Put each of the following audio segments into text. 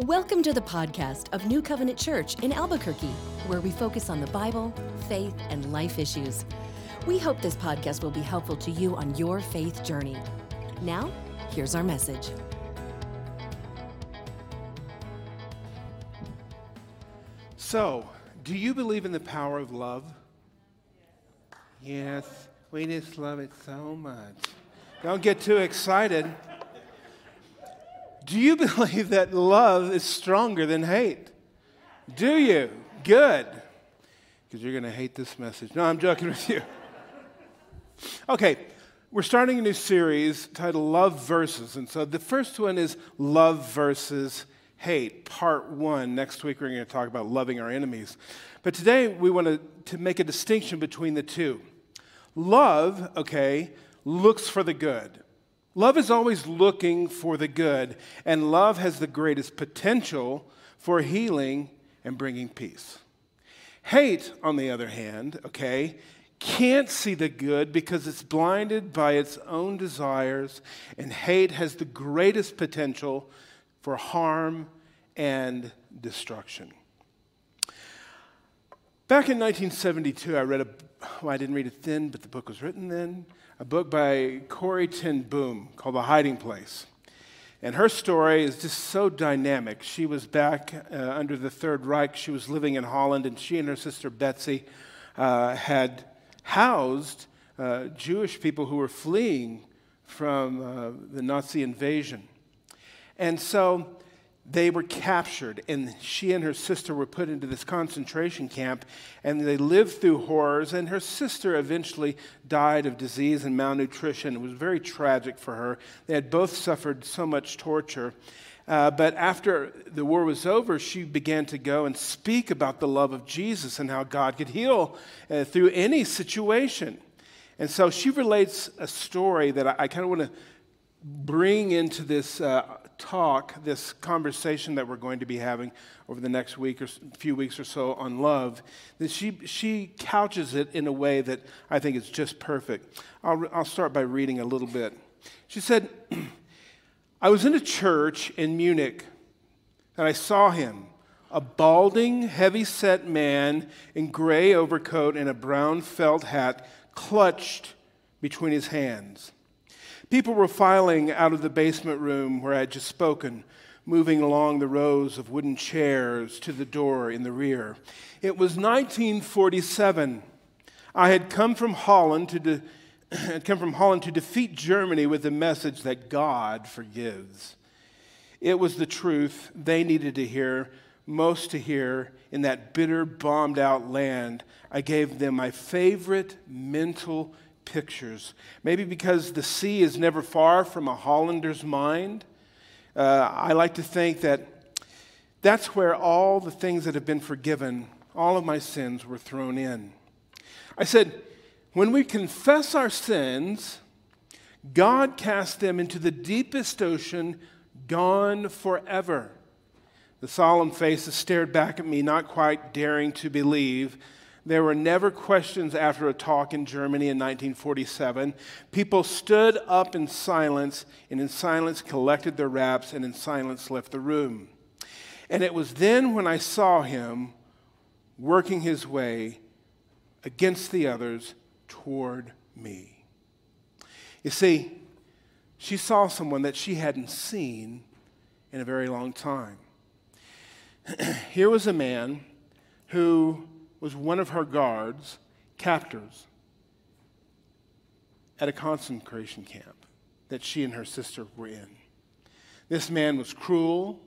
Welcome to the podcast of New Covenant Church in Albuquerque, where we focus on the Bible, faith, and life issues. We hope this podcast will be helpful to you on your faith journey. Now, here's our message. So, do you believe in the power of love? Yes, we just love it so much. Don't get too excited. Do you believe that love is stronger than hate? Do you? Good. Because you're going to hate this message. No, I'm joking with you. Okay, we're starting a new series titled Love Verses. And so the first one is Love versus Hate, part one. Next week, we're going to talk about loving our enemies. But today, we want to, to make a distinction between the two. Love, okay, looks for the good. Love is always looking for the good, and love has the greatest potential for healing and bringing peace. Hate, on the other hand, okay, can't see the good because it's blinded by its own desires, and hate has the greatest potential for harm and destruction. Back in 1972, I read a, well, I didn't read it then, but the book was written then, a book by Corrie ten Boom called The Hiding Place. And her story is just so dynamic. She was back uh, under the Third Reich. She was living in Holland, and she and her sister Betsy uh, had housed uh, Jewish people who were fleeing from uh, the Nazi invasion. And so they were captured, and she and her sister were put into this concentration camp, and they lived through horrors. And her sister eventually died of disease and malnutrition. It was very tragic for her. They had both suffered so much torture. Uh, but after the war was over, she began to go and speak about the love of Jesus and how God could heal uh, through any situation. And so she relates a story that I, I kind of want to bring into this uh, talk, this conversation that we're going to be having over the next week or few weeks or so on love, that she, she couches it in a way that I think is just perfect. I'll, I'll start by reading a little bit. She said, I was in a church in Munich and I saw him, a balding, heavy set man in gray overcoat and a brown felt hat clutched between his hands. People were filing out of the basement room where I had just spoken, moving along the rows of wooden chairs to the door in the rear. It was 1947. I had come from Holland to de- had come from Holland to defeat Germany with the message that God forgives. It was the truth they needed to hear, most to hear in that bitter, bombed out land. I gave them my favorite mental pictures. Maybe because the sea is never far from a Hollander's mind. Uh, I like to think that that's where all the things that have been forgiven, all of my sins were thrown in. I said, when we confess our sins, God casts them into the deepest ocean, gone forever. The solemn faces stared back at me, not quite daring to believe there were never questions after a talk in Germany in 1947. People stood up in silence, and in silence collected their wraps, and in silence left the room. And it was then when I saw him working his way against the others toward me. You see, she saw someone that she hadn't seen in a very long time. Here was a man who was one of her guards, captors, at a concentration camp that she and her sister were in. This man was cruel.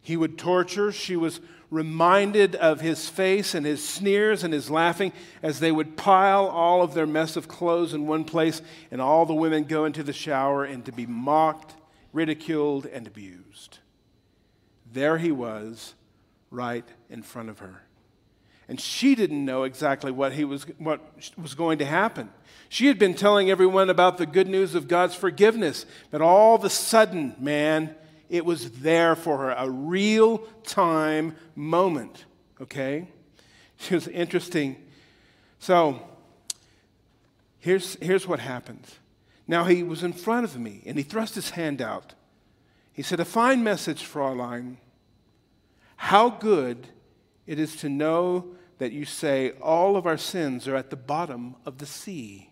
He would torture. She was reminded of his face and his sneers and his laughing as they would pile all of their mess of clothes in one place and all the women go into the shower and to be mocked, ridiculed, and abused. There he was, right in front of her. And she didn't know exactly what, he was, what was going to happen. She had been telling everyone about the good news of God's forgiveness, but all of a sudden, man, it was there for her, a real time moment, okay? It was interesting. So, here's, here's what happens. Now, he was in front of me, and he thrust his hand out. He said, A fine message, Fraulein. How good it is to know that you say, All of our sins are at the bottom of the sea.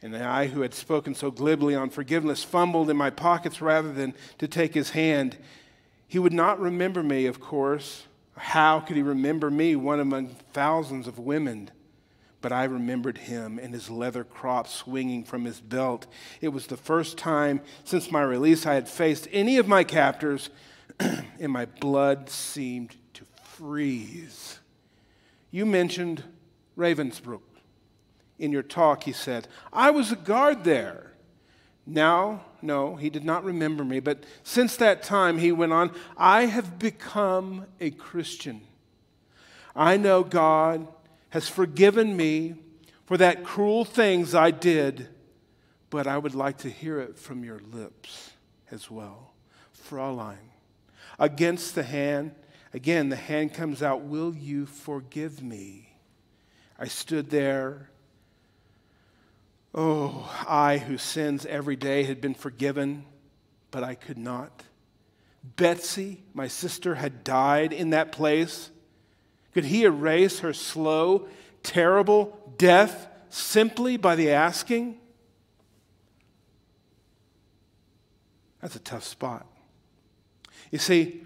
And I, who had spoken so glibly on forgiveness, fumbled in my pockets rather than to take his hand. He would not remember me, of course. How could he remember me, one among thousands of women? But I remembered him and his leather crop swinging from his belt. It was the first time since my release I had faced any of my captors, and my blood seemed to freeze. You mentioned Ravensbrück. In your talk, he said, I was a guard there. Now, no, he did not remember me, but since that time, he went on, I have become a Christian. I know God has forgiven me for that cruel things I did, but I would like to hear it from your lips as well. Fraulein, against the hand, again, the hand comes out, Will you forgive me? I stood there. Oh, I who sins every day had been forgiven, but I could not. Betsy, my sister, had died in that place. Could he erase her slow, terrible death simply by the asking? That's a tough spot. You see,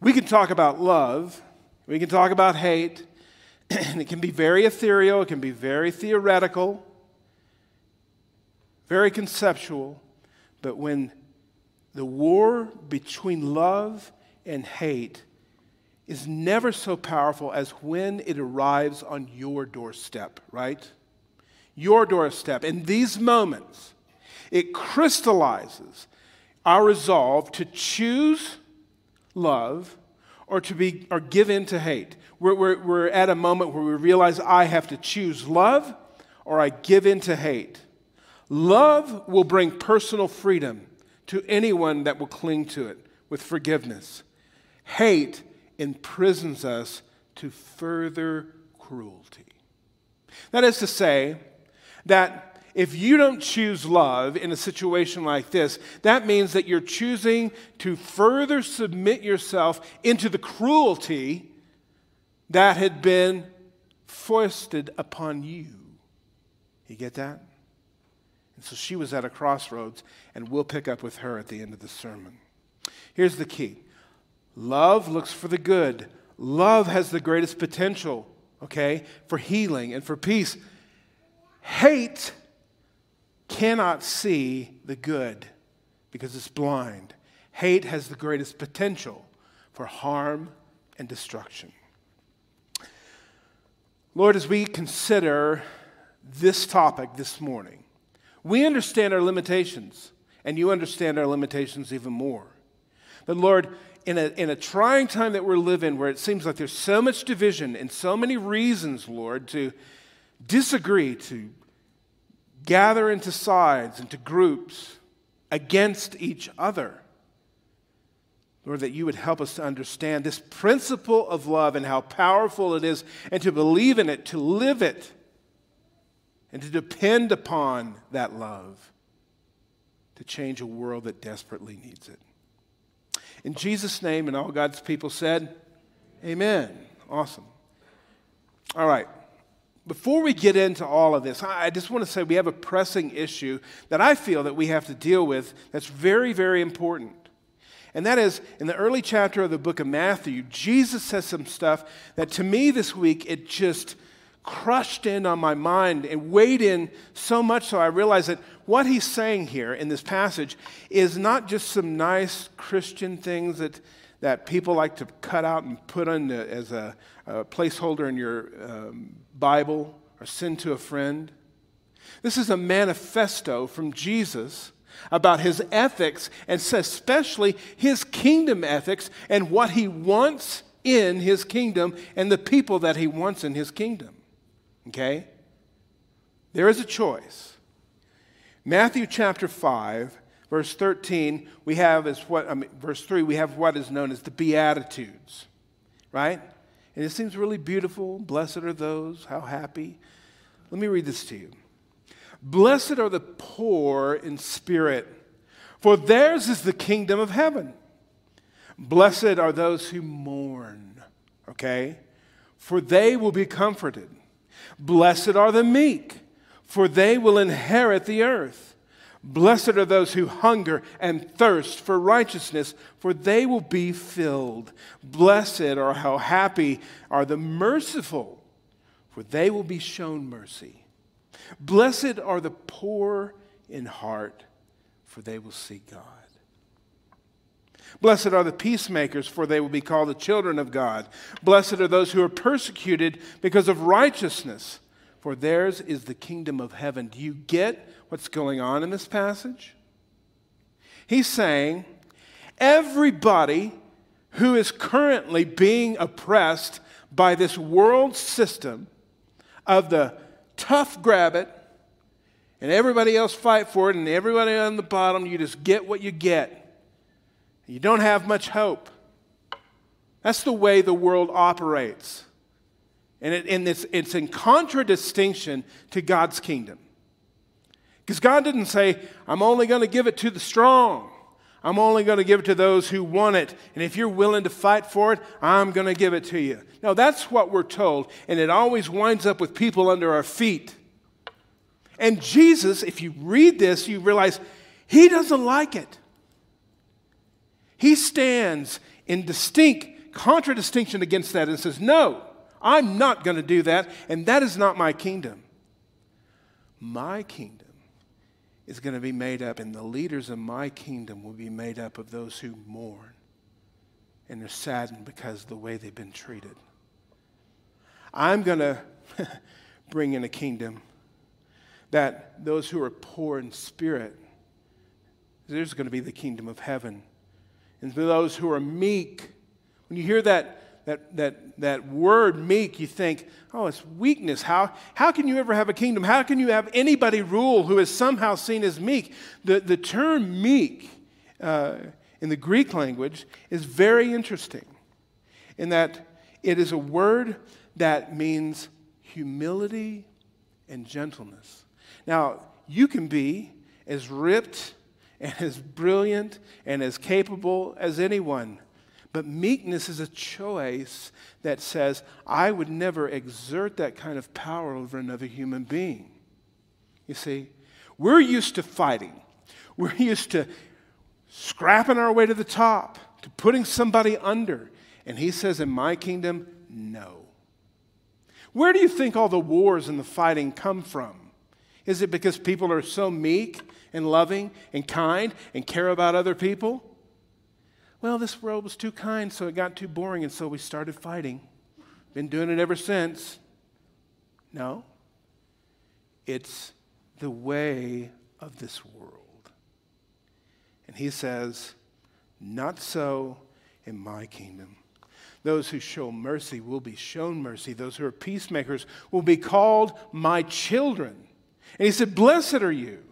we can talk about love, we can talk about hate, and it can be very ethereal, it can be very theoretical, very conceptual, but when the war between love and hate is never so powerful as when it arrives on your doorstep, right? Your doorstep. In these moments, it crystallizes our resolve to choose love or to be or give in to hate. We're, we're, we're at a moment where we realize I have to choose love or I give in to hate. Love will bring personal freedom to anyone that will cling to it with forgiveness. Hate imprisons us to further cruelty. That is to say, that if you don't choose love in a situation like this, that means that you're choosing to further submit yourself into the cruelty that had been foisted upon you. You get that? And so she was at a crossroads, and we'll pick up with her at the end of the sermon. Here's the key Love looks for the good. Love has the greatest potential, okay, for healing and for peace. Hate cannot see the good because it's blind. Hate has the greatest potential for harm and destruction. Lord, as we consider this topic this morning, we understand our limitations, and you understand our limitations even more. But Lord, in a, in a trying time that we're living where it seems like there's so much division and so many reasons, Lord, to disagree, to gather into sides, into groups against each other. Lord, that you would help us to understand this principle of love and how powerful it is, and to believe in it, to live it, and to depend upon that love to change a world that desperately needs it. In Jesus' name, and all God's people said, Amen. Awesome. All right. Before we get into all of this, I just want to say we have a pressing issue that I feel that we have to deal with that's very, very important. And that is in the early chapter of the book of Matthew, Jesus says some stuff that to me this week it just crushed in on my mind and weighed in so much so I realized that what he's saying here in this passage is not just some nice Christian things that, that people like to cut out and put on as a, a, placeholder in your um, Bible or send to a friend. This is a manifesto from Jesus about his ethics and especially his kingdom ethics and what he wants in his kingdom and the people that he wants in his kingdom. Okay? There is a choice. Matthew chapter 5, verse 13, we have as what, I mean, verse 3, we have what is known as the Beatitudes, right? And it seems really beautiful. Blessed are those, how happy. Let me read this to you. Blessed are the poor in spirit, for theirs is the kingdom of heaven. Blessed are those who mourn, okay? For they will be comforted. Blessed are the meek, for they will inherit the earth. Blessed are those who hunger and thirst for righteousness, for they will be filled. Blessed are how happy are the merciful, for they will be shown mercy. Blessed are the poor in heart, for they will see God. Blessed are the peacemakers, for they will be called the children of God. Blessed are those who are persecuted because of righteousness, for theirs is the kingdom of heaven. Do you get what's going on in this passage? He's saying, everybody who is currently being oppressed by this world system of the tough grab it and everybody else fight for it and everybody on the bottom, you just get what you get. You don't have much hope. That's the way the world operates. And, it, and it's, it's in contradistinction to God's kingdom. Because God didn't say, I'm only going to give it to the strong. I'm only going to give it to those who want it. And if you're willing to fight for it, I'm going to give it to you. Now, that's what we're told. And it always winds up with people under our feet. And Jesus, if you read this, you realize he doesn't like it. He stands in distinct contradistinction against that and says, No, I'm not going to do that, and that is not my kingdom. My kingdom is going to be made up, and the leaders of my kingdom will be made up of those who mourn and are saddened because of the way they've been treated. I'm going to bring in a kingdom that those who are poor in spirit, there's going to be the kingdom of heaven and for those who are meek. When you hear that, that, that, that word meek, you think, oh, it's weakness. How, how can you ever have a kingdom? How can you have anybody rule who is somehow seen as meek? The, the term meek uh, in the Greek language is very interesting in that it is a word that means humility and gentleness. Now, you can be as ripped and as brilliant and as capable as anyone. But meekness is a choice that says, I would never exert that kind of power over another human being. You see, we're used to fighting, we're used to scrapping our way to the top, to putting somebody under. And he says, In my kingdom, no. Where do you think all the wars and the fighting come from? Is it because people are so meek and loving and kind and care about other people? Well, this world was too kind, so it got too boring, and so we started fighting. Been doing it ever since. No. It's the way of this world. And he says, Not so in my kingdom. Those who show mercy will be shown mercy. Those who are peacemakers will be called my children. And he said, Blessed are you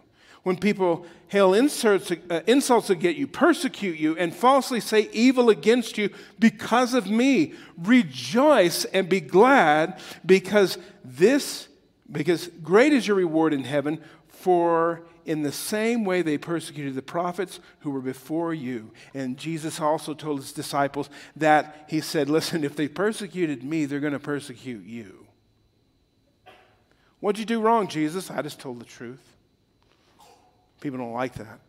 when people hail insults, uh, insults against you, persecute you, and falsely say evil against you because of me. Rejoice and be glad because this, because great is your reward in heaven, for in the same way they persecuted the prophets who were before you. And Jesus also told his disciples that he said, Listen, if they persecuted me, they're going to persecute you. What'd you do wrong, Jesus? I just told the truth. People don't like that.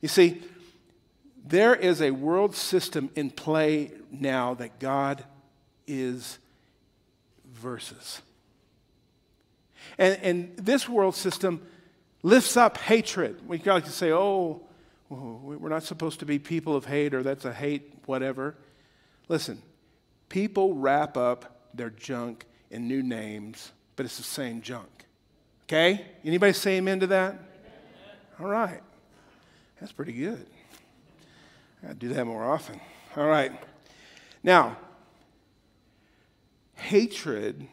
You see, there is a world system in play now that God is versus. And, and this world system lifts up hatred. We like to say, oh, we're not supposed to be people of hate, or that's a hate, whatever. Listen, people wrap up their junk in new names, but it's the same junk. Okay? Anybody say amen to that? All right. That's pretty good. I do that more often. All right. Now, hatred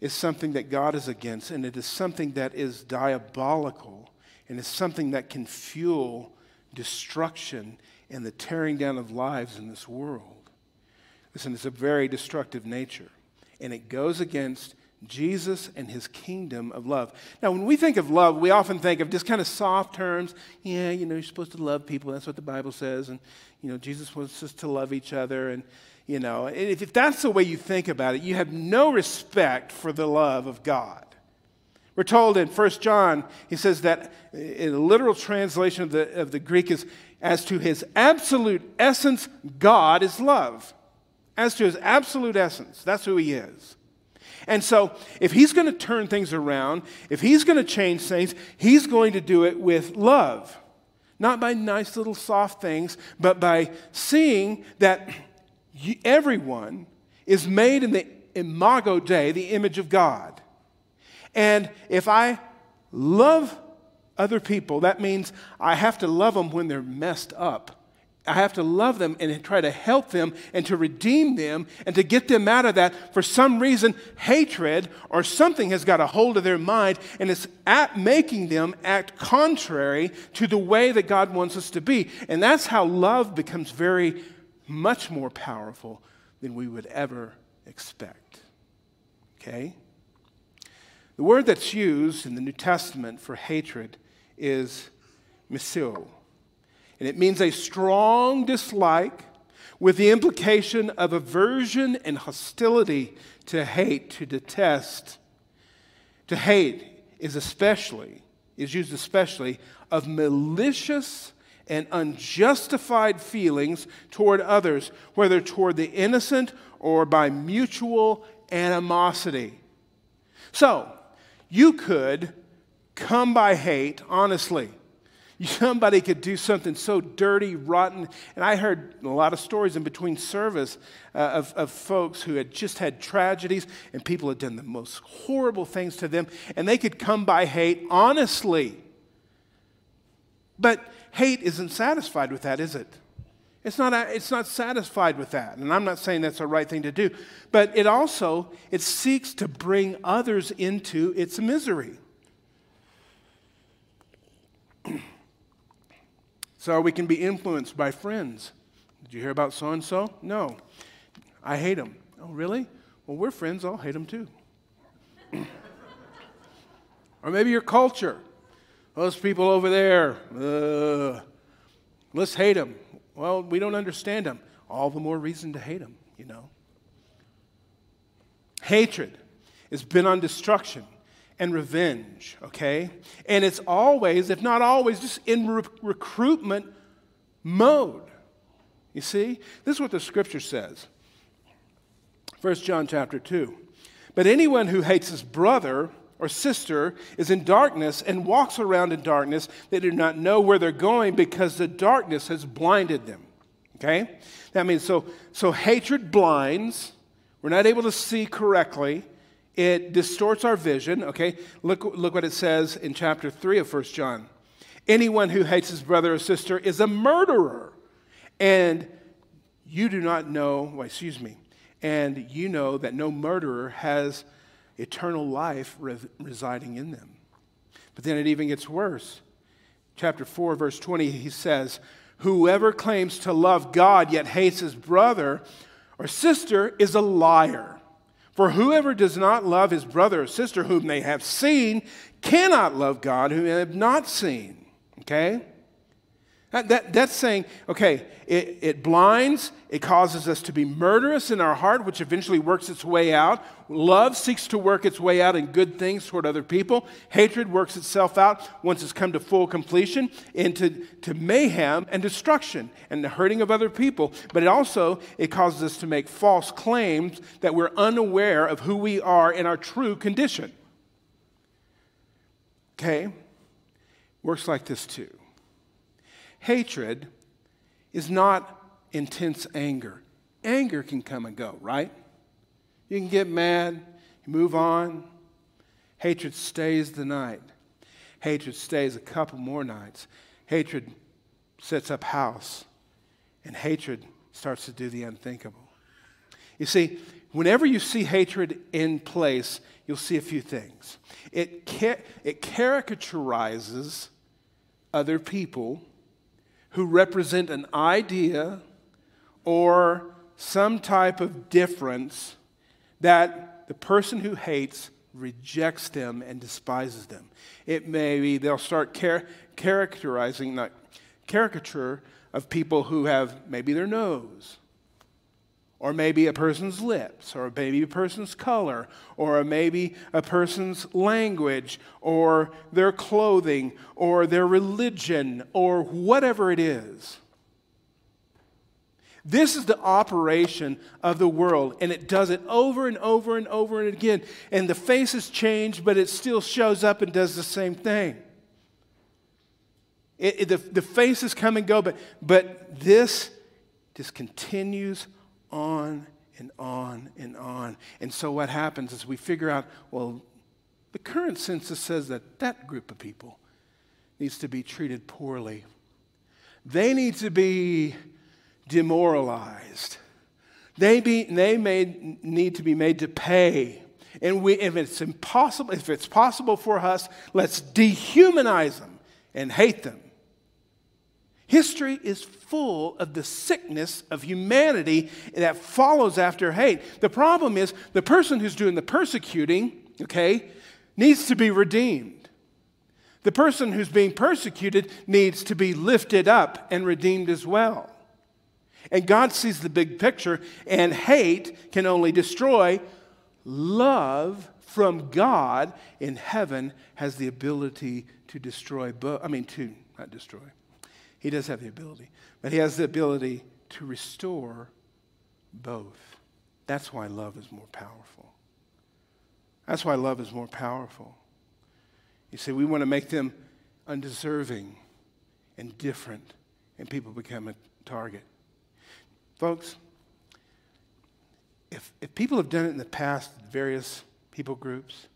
is something that God is against, and it is something that is diabolical, and it's something that can fuel destruction and the tearing down of lives in this world. Listen, it's a very destructive nature, and it goes against Jesus and his kingdom of love. Now, when we think of love, we often think of just kind of soft terms. Yeah, you know, you're supposed to love people. That's what the Bible says. And, you know, Jesus wants us to love each other. And, you know, if, if that's the way you think about it, you have no respect for the love of God. We're told in 1 John, he says that in a literal translation of the, of the Greek is, as to his absolute essence, God is love. As to his absolute essence, that's who he is. And so, if he's going to turn things around, if he's going to change things, he's going to do it with love. Not by nice little soft things, but by seeing that everyone is made in the imago Dei, the image of God. And if I love other people, that means I have to love them when they're messed up. I have to love them and try to help them and to redeem them and to get them out of that. For some reason, hatred or something has got a hold of their mind and it's at making them act contrary to the way that God wants us to be. And that's how love becomes very much more powerful than we would ever expect. Okay? The word that's used in the New Testament for hatred is misio. And it means a strong dislike with the implication of aversion and hostility to hate, to detest. To hate is especially, is used especially of malicious and unjustified feelings toward others, whether toward the innocent or by mutual animosity. So, you could come by hate, honestly. Somebody could do something so dirty, rotten. And I heard a lot of stories in between service uh, of, of folks who had just had tragedies and people had done the most horrible things to them. And they could come by hate honestly. But hate isn't satisfied with that, is it? It's not, it's not satisfied with that. And I'm not saying that's the right thing to do. But it also, it seeks to bring others into its misery. so we can be influenced by friends. Did you hear about so and so? No. I hate him. Oh, really? Well, we're friends. I'll hate him too. or maybe your culture. Those people over there, uh, let's hate them. Well, we don't understand them. All the more reason to hate them, you know. Hatred is been on destruction and revenge, okay? And it's always, if not always, just in re- recruitment mode. You see? This is what the scripture says. 1 John chapter 2. But anyone who hates his brother or sister is in darkness and walks around in darkness, they do not know where they're going because the darkness has blinded them. Okay? That means so, so hatred blinds. We're not able to see correctly. It distorts our vision. Okay? Look, look what it says in chapter 3 of 1 John. Anyone who hates his brother or sister is a murderer. And you do not know, well, excuse me, and you know that no murderer has eternal life res- residing in them. But then it even gets worse. Chapter 4, verse 20, he says, Whoever claims to love God yet hates his brother or sister is a liar. For whoever does not love his brother or sister whom they have seen cannot love God whom they have not seen. Okay? That, that, that's saying, okay, it, it blinds, it causes us to be murderous in our heart, which eventually works its way out. Love seeks to work its way out in good things toward other people. Hatred works itself out once it's come to full completion into to mayhem and destruction and the hurting of other people. But it also it causes us to make false claims that we're unaware of who we are in our true condition. Okay? Works like this too. Hatred is not intense anger. Anger can come and go, right? You can get mad, you move on. Hatred stays the night. Hatred stays a couple more nights. Hatred sets up house, and hatred starts to do the unthinkable. You see, whenever you see hatred in place, you'll see a few things. It, ca- it caricaturizes other people who represent an idea or some type of difference that the person who hates rejects them and despises them. It may be they'll start char- characterizing, not caricature of people who have maybe their nose, or maybe a person's lips, or maybe a person's color, or maybe a person's language, or their clothing, or their religion, or whatever it is. This is the operation of the world, and it does it over and over and over and again. And the faces change, but it still shows up and does the same thing. It, it, the, the faces come and go, but, but this just continues on and on and on. And so what happens is we figure out, well, the current census says that that group of people needs to be treated poorly. They need to be demoralized. They, be, they may need to be made to pay. And we, if it's impossible, if it's possible for us, let's dehumanize them and hate them. History is full of the sickness of humanity that follows after hate. The problem is the person who's doing the persecuting, okay, needs to be redeemed. The person who's being persecuted needs to be lifted up and redeemed as well. And God sees the big picture, and hate can only destroy. Love from God in heaven has the ability to destroy both. I mean, to not destroy. He does have the ability, but he has the ability to restore both. That's why love is more powerful. That's why love is more powerful. You see, we want to make them undeserving and different, and people become a target. Folks, if, if people have done it in the past, various people groups,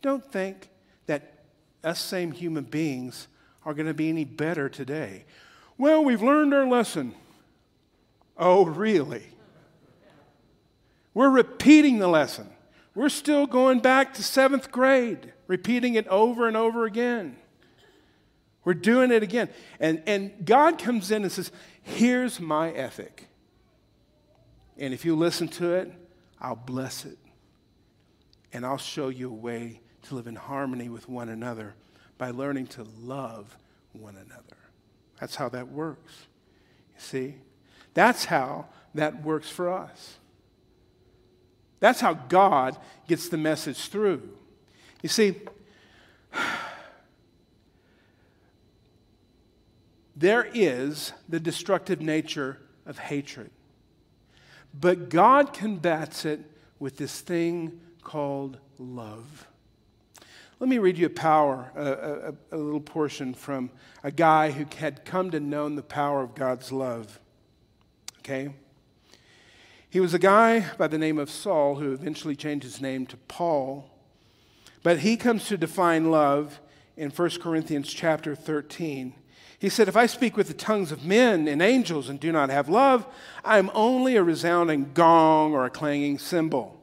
don't think that us same human beings are going to be any better today. Well, we've learned our lesson. Oh, really? We're repeating the lesson. We're still going back to seventh grade, repeating it over and over again. We're doing it again. And, and God comes in and says, Here's my ethic. And if you listen to it, I'll bless it. And I'll show you a way to live in harmony with one another by learning to love one another. That's how that works. You see? That's how that works for us. That's how God gets the message through. You see, there is the destructive nature of hatred. But God combats it with this thing called love. Let me read you a power, a, a, a, little portion from a guy who had come to know the power of God's love. Okay? He was a guy by the name of Saul who eventually changed his name to Paul. But he comes to define love in 1 Corinthians chapter 13. He said, If I speak with the tongues of men and angels and do not have love, I am only a resounding gong or a clanging cymbal.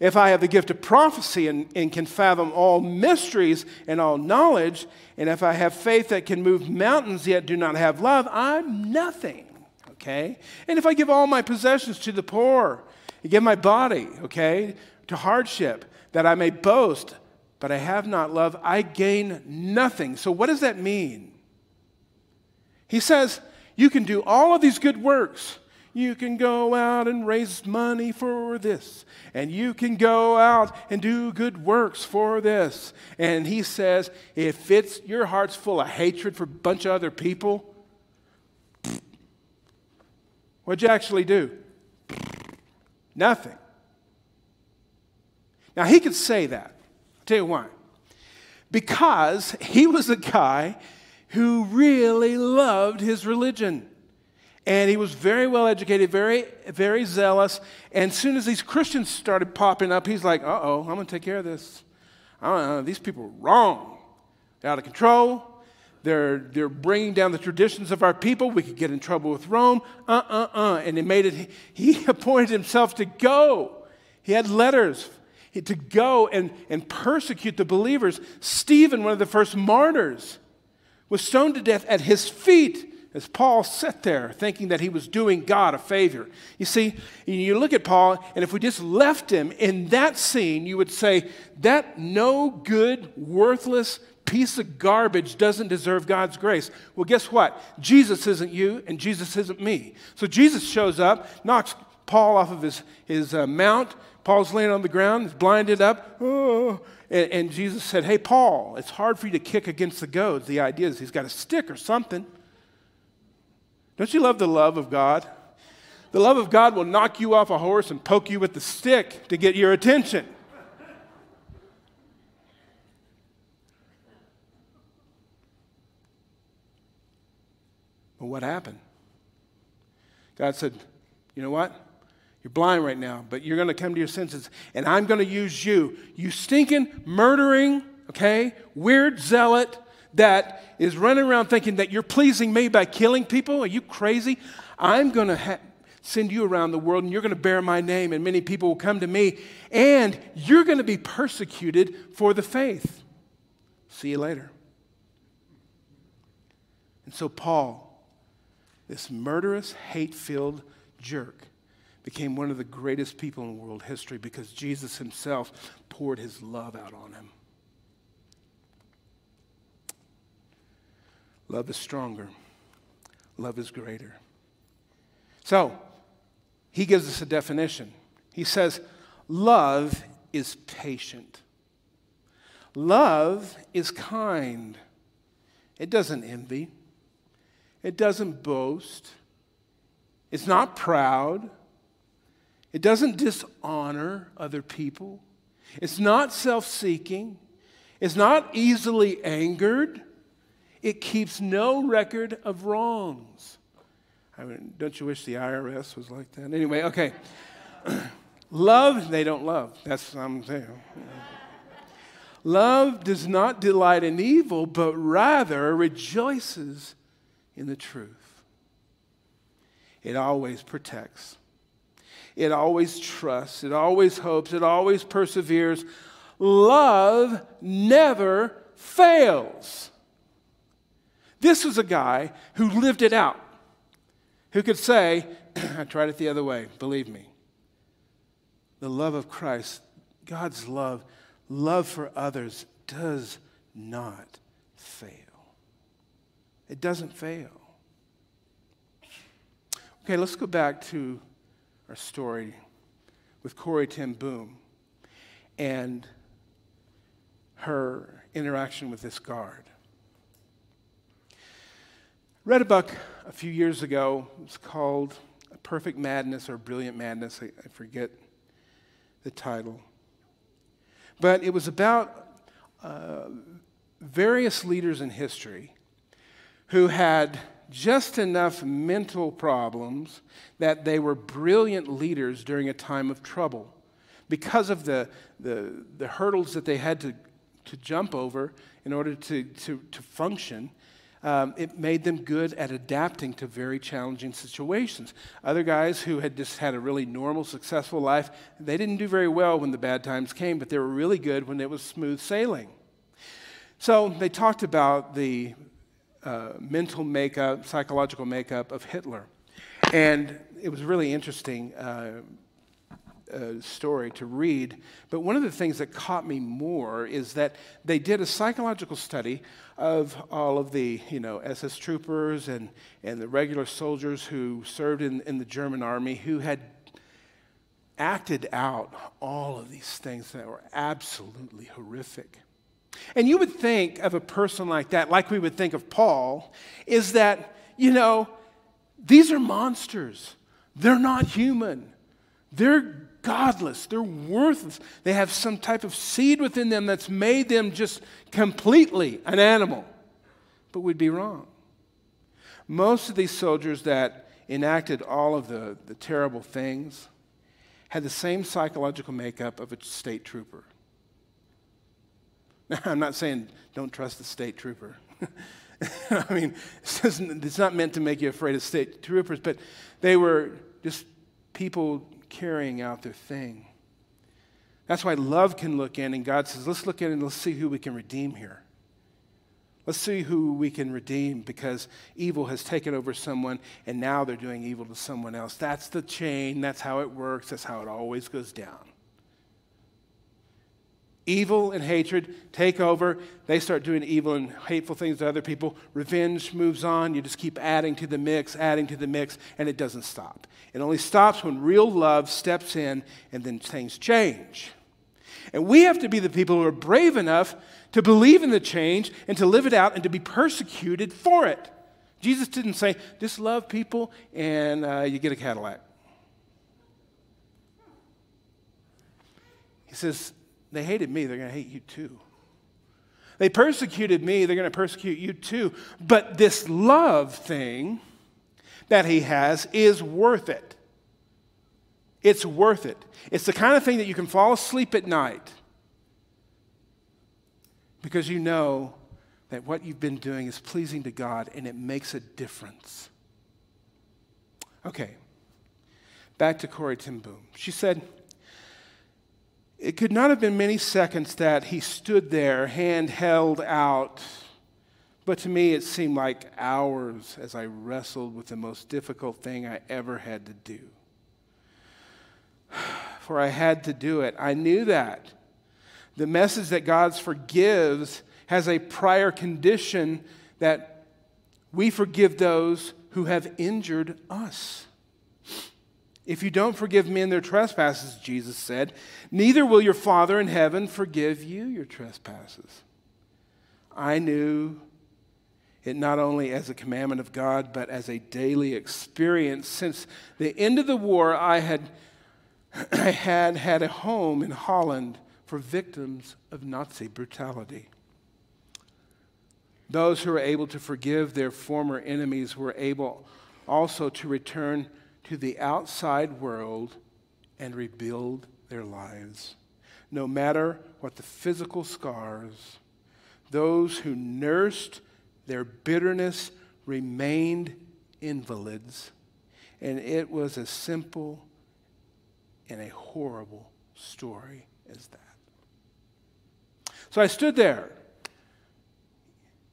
If I have the gift of prophecy and, and, can fathom all mysteries and all knowledge, and if I have faith that can move mountains yet do not have love, I'm nothing. Okay? And if I give all my possessions to the poor, I give my body, okay, to hardship, that I may boast, but I have not love, I gain nothing. So what does that mean? He says, You can do all of these good works. You can go out and raise money for this, and you can go out and do good works for this. And he says, if it's your heart's full of hatred for a bunch of other people, what'd you actually do? Nothing. Now he could say that. I'll tell you why. Because he was a guy who really loved his religion. And he was very well educated, very, very zealous. And as soon as these Christians started popping up, he's like, uh oh, I'm going to take care of this. Know, these people are wrong. They're out of control. They're, they're bringing down the traditions of our people. We could get in trouble with Rome. Uh uh uh. And he made it, he appointed himself to go. He had letters to go and, and persecute the believers. Stephen, one of the first martyrs, was stoned to death at his feet as Paul sat there thinking that he was doing God a favor. You see, you look at Paul, and if we just left him in that scene, you would say, that no good, worthless piece of garbage doesn't deserve God's grace. Well, guess what? Jesus isn't you, and Jesus isn't me. So Jesus shows up, knocks Paul off of his, his uh, mount. Paul's laying on the ground, he's blinded up. Oh. And, and Jesus said, Hey, Paul, it's hard for you to kick against the goads. The idea is he's got a stick or something. Don't you love the love of God? The love of God will knock you off a horse and poke you with the stick to get your attention. But what happened? God said, You know what? You're blind right now, but you're going to come to your senses, and I'm going to use you. You stinking, murdering, okay, weird zealot that is running around thinking that you're pleasing me by killing people? Are you crazy? I'm going to ha- send you around the world and you're going to bear my name, and many people will come to me, and you're going to be persecuted for the faith. See you later. And so, Paul, this murderous, hate filled jerk, became one of the greatest people in world history because Jesus himself poured his love out on him. Love is stronger, love is greater. So, he gives us a definition. He says, Love is patient. Love is kind. It doesn't envy. It doesn't boast. It's not proud. It doesn't dishonor other people. It's not self seeking. It's not easily angered. It keeps no record of wrongs. I mean, don't you wish the IRS was like that? Anyway, okay. love, they don't love. That's what I'm saying. love does not delight in evil, but rather rejoices in the truth. It always protects. It always trusts. It always hopes. It always perseveres. Love never fails. This was a guy who lived it out, who could say, I tried it the other way, believe me. The love of Christ, God's love, love for others does not fail. It doesn't fail. Okay, let's go back to our story with Corrie ten Boom and her interaction with this guard. Read a book a few years ago. It's called Perfect Madness or Brilliant Madness. I, I forget the title. But it was about uh, various leaders in history who had just enough mental problems that they were brilliant leaders during a time of trouble. Because of the, the, the hurdles that they had to, to jump over in order to, to, to function, um, it made them good at adapting to very challenging situations. Other guys who had just had a really normal, successful life, they didn't do very well when the bad times came, but they were really good when it was smooth sailing. So they talked about the uh, mental makeup, psychological makeup of Hitler. And it was really interesting. Uh, story to read. But one of the things that caught me more is that they did a psychological study of all of the, you know, SS troopers and, and the regular soldiers who served in, in the German army who had acted out all of these things that were absolutely horrific. And you would think of a person like that, like we would think of Paul, is that, you know, these are monsters. They're not human. They're godless. They're worthless. They have some type of seed within them that's made them just completely an animal. But we'd be wrong. Most of these soldiers that enacted all of the, the terrible things had the same psychological makeup of a state trooper. Now, I'm not saying don't trust the state trooper. I mean, it's not meant to make you afraid of state troopers, but they were just people carrying out their thing. That's why love can look in, and God says, let's look in and let's see who we can redeem here. Let's see who we can redeem because evil has taken over someone and now they're doing evil to someone else. That's the chain. That's how it works. That's how it always goes down. Evil and hatred take over. They start doing evil and hateful things to other people. Revenge moves on. You just keep adding to the mix, adding to the mix, and it doesn't stop. It only stops when real love steps in and then things change. And we have to be the people who are brave enough to believe in the change and to live it out and to be persecuted for it. Jesus didn't say, just love people and uh, you get a Cadillac. He says, they hated me, they're going to hate you too. They persecuted me, they're going to persecute you too. But this love thing that he has is worth it. It's worth it. It's the kind of thing that you can fall asleep at night because you know that what you've been doing is pleasing to God and it makes a difference. Okay, back to Corrie ten Boom. She said, It could not have been many seconds that he stood there, hand held out, but to me it seemed like hours as I wrestled with the most difficult thing I ever had to do. For I had to do it. I knew that. The message that God forgives has a prior condition that we forgive those who have injured us. If you don't forgive men their trespasses, Jesus said, neither will your Father in heaven forgive you your trespasses. I knew it not only as a commandment of God, but as a daily experience. Since the end of the war, I had, I had had a home in Holland for victims of Nazi brutality. Those who were able to forgive their former enemies were able also to return to the outside world and rebuild their lives. No matter what the physical scars, those who nursed their bitterness remained invalids. And it was as simple and a horrible story as that. So I stood there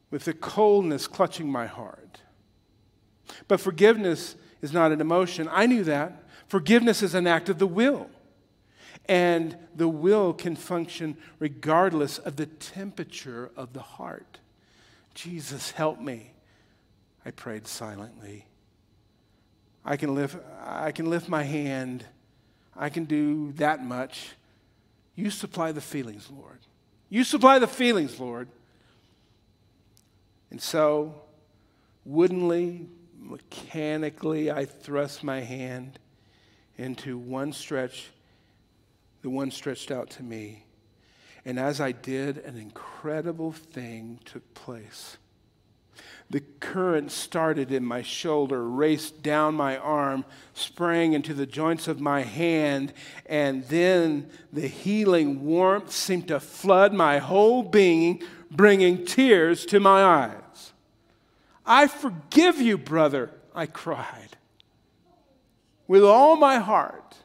with the coldness clutching my heart. But forgiveness is not an emotion. I knew that. Forgiveness is an act of the will. And the will can function regardless of the temperature of the heart. Jesus, help me. I prayed silently. I can lift, I can lift my hand. I can do that much. You supply the feelings, Lord. You supply the feelings, Lord. And so, woodenly, mechanically, I thrust my hand into one stretch, the one stretched out to me. And as I did, an incredible thing took place. The current started in my shoulder, raced down my arm, sprang into the joints of my hand, and then the healing warmth seemed to flood my whole being, bringing tears to my eyes. I forgive you, brother, I cried. With all my heart.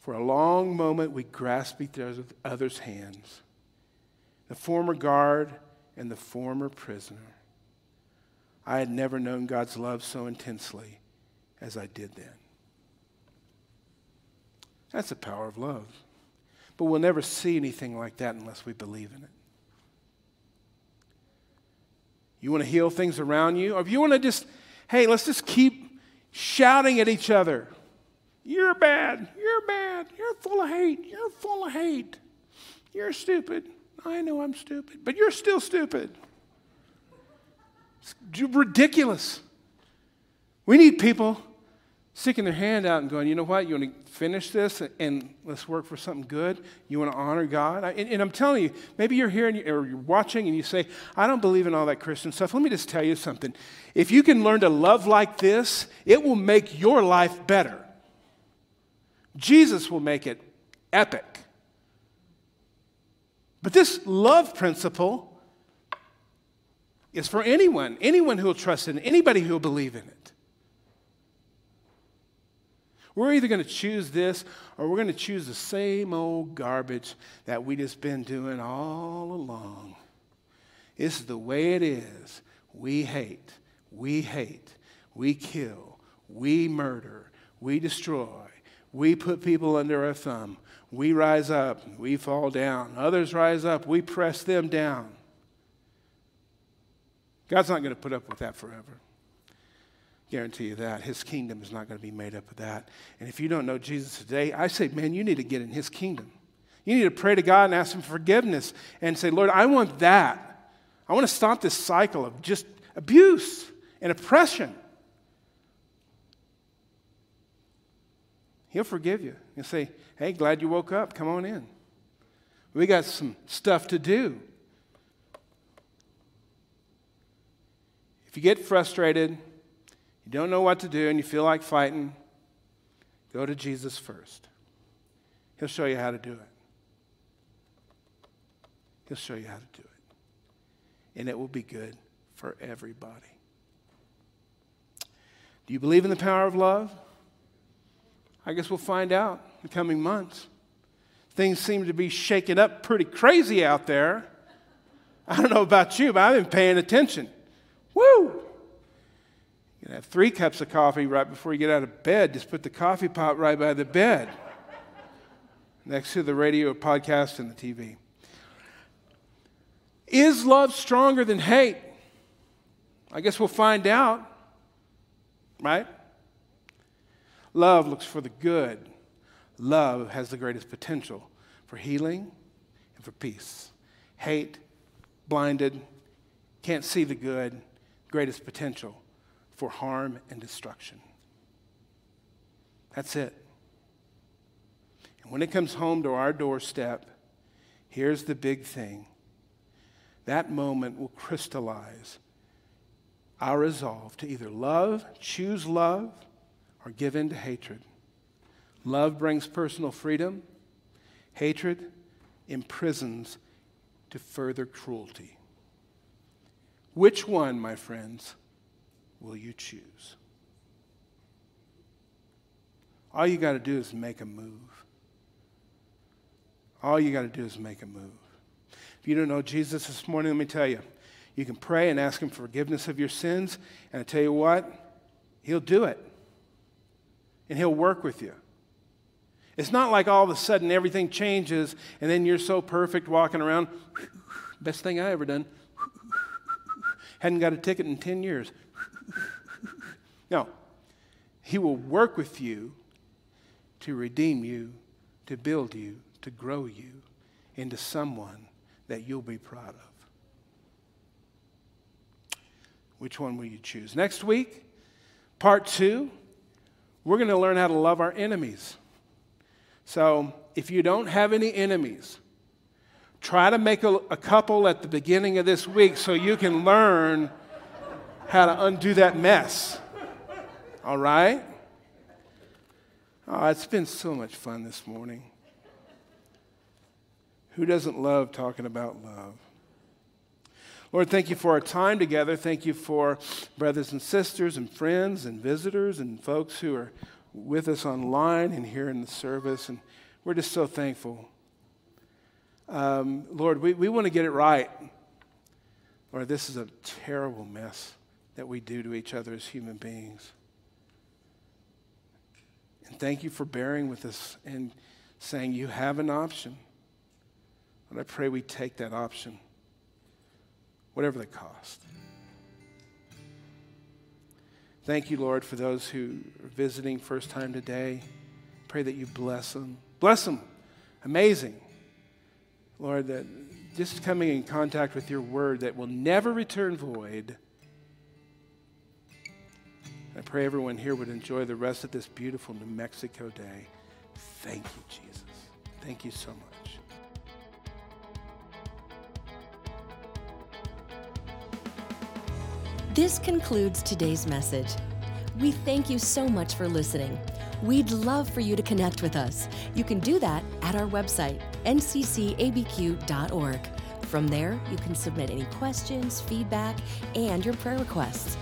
For a long moment, we grasped each other's hands. The former guard and the former prisoner. I had never known God's love so intensely as I did then. That's the power of love. But we'll never see anything like that unless we believe in it. You want to heal things around you? Or if you want to just, hey, let's just keep shouting at each other. You're bad. You're bad. You're full of hate. You're full of hate. You're stupid. I know I'm stupid, but you're still stupid. It's ridiculous. We need people sticking their hand out and going, you know what, you want to finish this and let's work for something good? You want to honor God? And, and I'm telling you, maybe you're here you, or you're watching and you say, I don't believe in all that Christian stuff. Let me just tell you something. If you can learn to love like this, it will make your life better. Jesus will make it epic. But this love principle is for anyone, anyone who will trust in it, anybody who will believe in it. We're either going to choose this or we're going to choose the same old garbage that we just been doing all along. This is the way it is. We hate, we hate, we kill, we murder, we destroy, we put people under our thumb. We rise up, we fall down. Others rise up, we press them down. God's not going to put up with that forever. Guarantee you that. His kingdom is not going to be made up of that. And if you don't know Jesus today, I say, man, you need to get in his kingdom. You need to pray to God and ask him forgiveness and say, Lord, I want that. I want to stop this cycle of just abuse and oppression. He'll forgive you and say, Hey, glad you woke up. Come on in. We got some stuff to do. If you get frustrated, you don't know what to do, and you feel like fighting, go to Jesus first. He'll show you how to do it. He'll show you how to do it. And it will be good for everybody. Do you believe in the power of love? I guess we'll find out in the coming months. Things seem to be shaking up pretty crazy out there. I don't know about you, but I've been paying attention. Woo! Can have three cups of coffee right before you get out of bed. Just put the coffee pot right by the bed, next to the radio, podcast, and the TV. Is love stronger than hate? I guess we'll find out, right? Love looks for the good. Love has the greatest potential for healing and for peace. Hate, blinded, can't see the good, greatest potential for harm and destruction. That's it. And when it comes home to our doorstep, here's the big thing that moment will crystallize our resolve to either love, choose love, or give in to hatred. Love brings personal freedom, hatred imprisons to further cruelty. Which one, my friends, will you choose? All you got to do is make a move. All you got to do is make a move. If you don't know Jesus this morning, let me tell you, you can pray and ask Him forgiveness of your sins, and I tell you what, He'll do it. And He'll work with you. It's not like all of a sudden everything changes and then you're so perfect walking around. Best thing I ever done. Hadn't got a ticket in 10 years. no. He will work with you to redeem you, to build you, to grow you into someone that you'll be proud of. Which one will you choose? Next week, part two, we're going to learn how to love our enemies. So if you don't have any enemies, Try to make a, a couple at the beginning of this week so you can learn how to undo that mess. All right? Oh, it's been so much fun this morning. Who doesn't love talking about love? Lord, thank you for our time together. Thank you for brothers and sisters and friends and visitors and folks who are with us online and here in the service. And we're just so thankful um, Lord, we, we want to get it right. Lord, this is a terrible mess that we do to each other as human beings. And thank you for bearing with us and saying you have an option. And I pray we take that option, whatever the cost. Thank you, Lord, for those who are visiting first time today. Pray that you bless them. Bless them. Amazing. Lord, that just coming in contact with your word that will never return void. I pray everyone here would enjoy the rest of this beautiful New Mexico day. Thank you, Jesus. Thank you so much. This concludes today's message. We thank you so much for listening. We'd love for you to connect with us. You can do that at our website, nccabq.org. From there, you can submit any questions, feedback, and your prayer requests.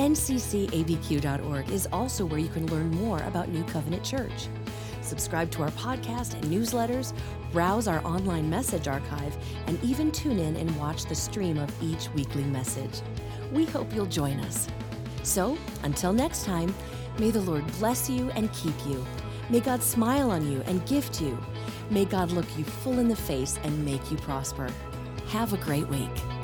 nccabq.org is also where you can learn more about New Covenant Church. subscribe to our podcast and newsletters, browse our online message archive, and even tune in and watch the stream of each weekly message. We hope you'll join us. So, until next time, may the Lord bless you and keep you. May God smile on you and gift you. May God look you full in the face and make you prosper. Have a great week.